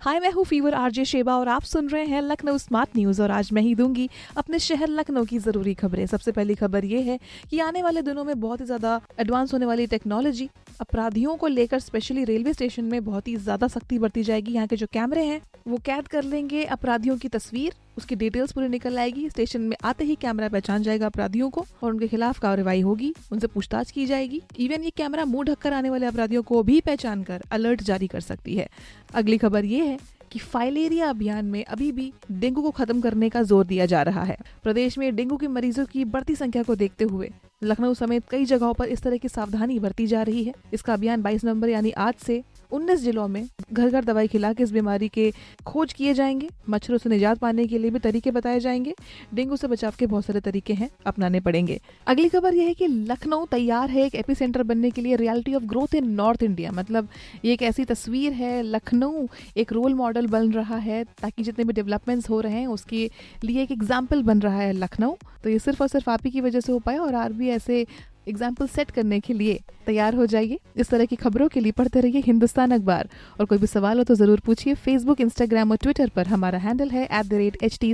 हाय, मैं हूँ fever RJ Sheba और आप सुन रहे हैं लखनऊ स्मार्ट न्यूज़ और आज मैं ही दूँगी अपने शहर लखनऊ की ज़रूरी खबरें। सबसे पहली खबर ये है कि आने वाले दिनों में बहुत ही ज़्यादा एडवांस होने वाली टेक्नोलॉजी अपराधियों को लेकर स्पेशली रेलवे स्टेशन में बहुत ही ज़्यादा सख्ती बरती जाएगी। यहाँ के जो कैमरे हैं, वो कैद कर लेंगे अपराधियों की तस्वीर। उसकी डिटेल्स पूरी निकल आएगी। स्टेशन में आते ही कैमरा पहचान जाएगा अपराधियों को और उनके खिलाफ कार्रवाई होगी। उनसे पूछताछ की जाएगी। इवन ये कैमरा मुँह ढककर आने वाले अपराधियों को भी पहचान कर अलर्ट जारी कर सकती है। अगली खबर ये है कि फाइलेरिया अभियान में अभी भी डेंगू को खत्म करने का ज़ोर दिया जा रहा है। प्रदेश में डेंगू के मरीजों की बढ़ती संख्या को देखते हुए लखनऊ समेत कई जगहों पर इस तरह की सावधानी बरती जा रही है। इसका अभियान 22 नवंबर यानी आज से 19 जिलों में घर घर दवाई खिला के इस बीमारी के खोज किए जाएँगे। मच्छरों से निजात पाने के लिए भी तरीके बताए जाएँगे। डेंगू से बचाव के बहुत सारे तरीके हैं, अपनाने पड़ेंगे। अगली खबर यह है कि लखनऊ तैयार है एक एपी सेंटर बनने के लिए, reality of growth in north India. मतलब ये एक ऐसी तस्वीर है, लखनऊ एक रोल मॉडल बन रहा है, ताकि जितने भी डेवलपमेंट्स हो रहे हैं, उसके लिए एक एग्ज़ाम्पल बन रहा है लखनऊ। तो ये सिर्फ़ और सिर्फ़ आप ही की वजह से हो पाया और आर भी ऐसे एग्ज़ाम्पल सेट करने के लिए तैयार हो जाइए। इस तरह की खबरों के लिए पढ़ते रहिए हिंदुस्तान अखबार। और कोई भी सवाल हो तो ज़रूर पूछिए फेसबुक इंस्टाग्राम और ट्विटर पर। हमारा हैंडल है at the rate H T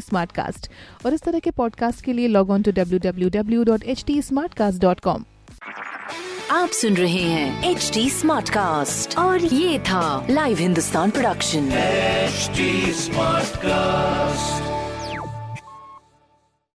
और इस तरह के पॉडकास्ट के लिए log on to W W W dot H T dot com आप सुन रहे हैं एच टी स्मार्ट कास्ट और ये था live Hindustan production smart cast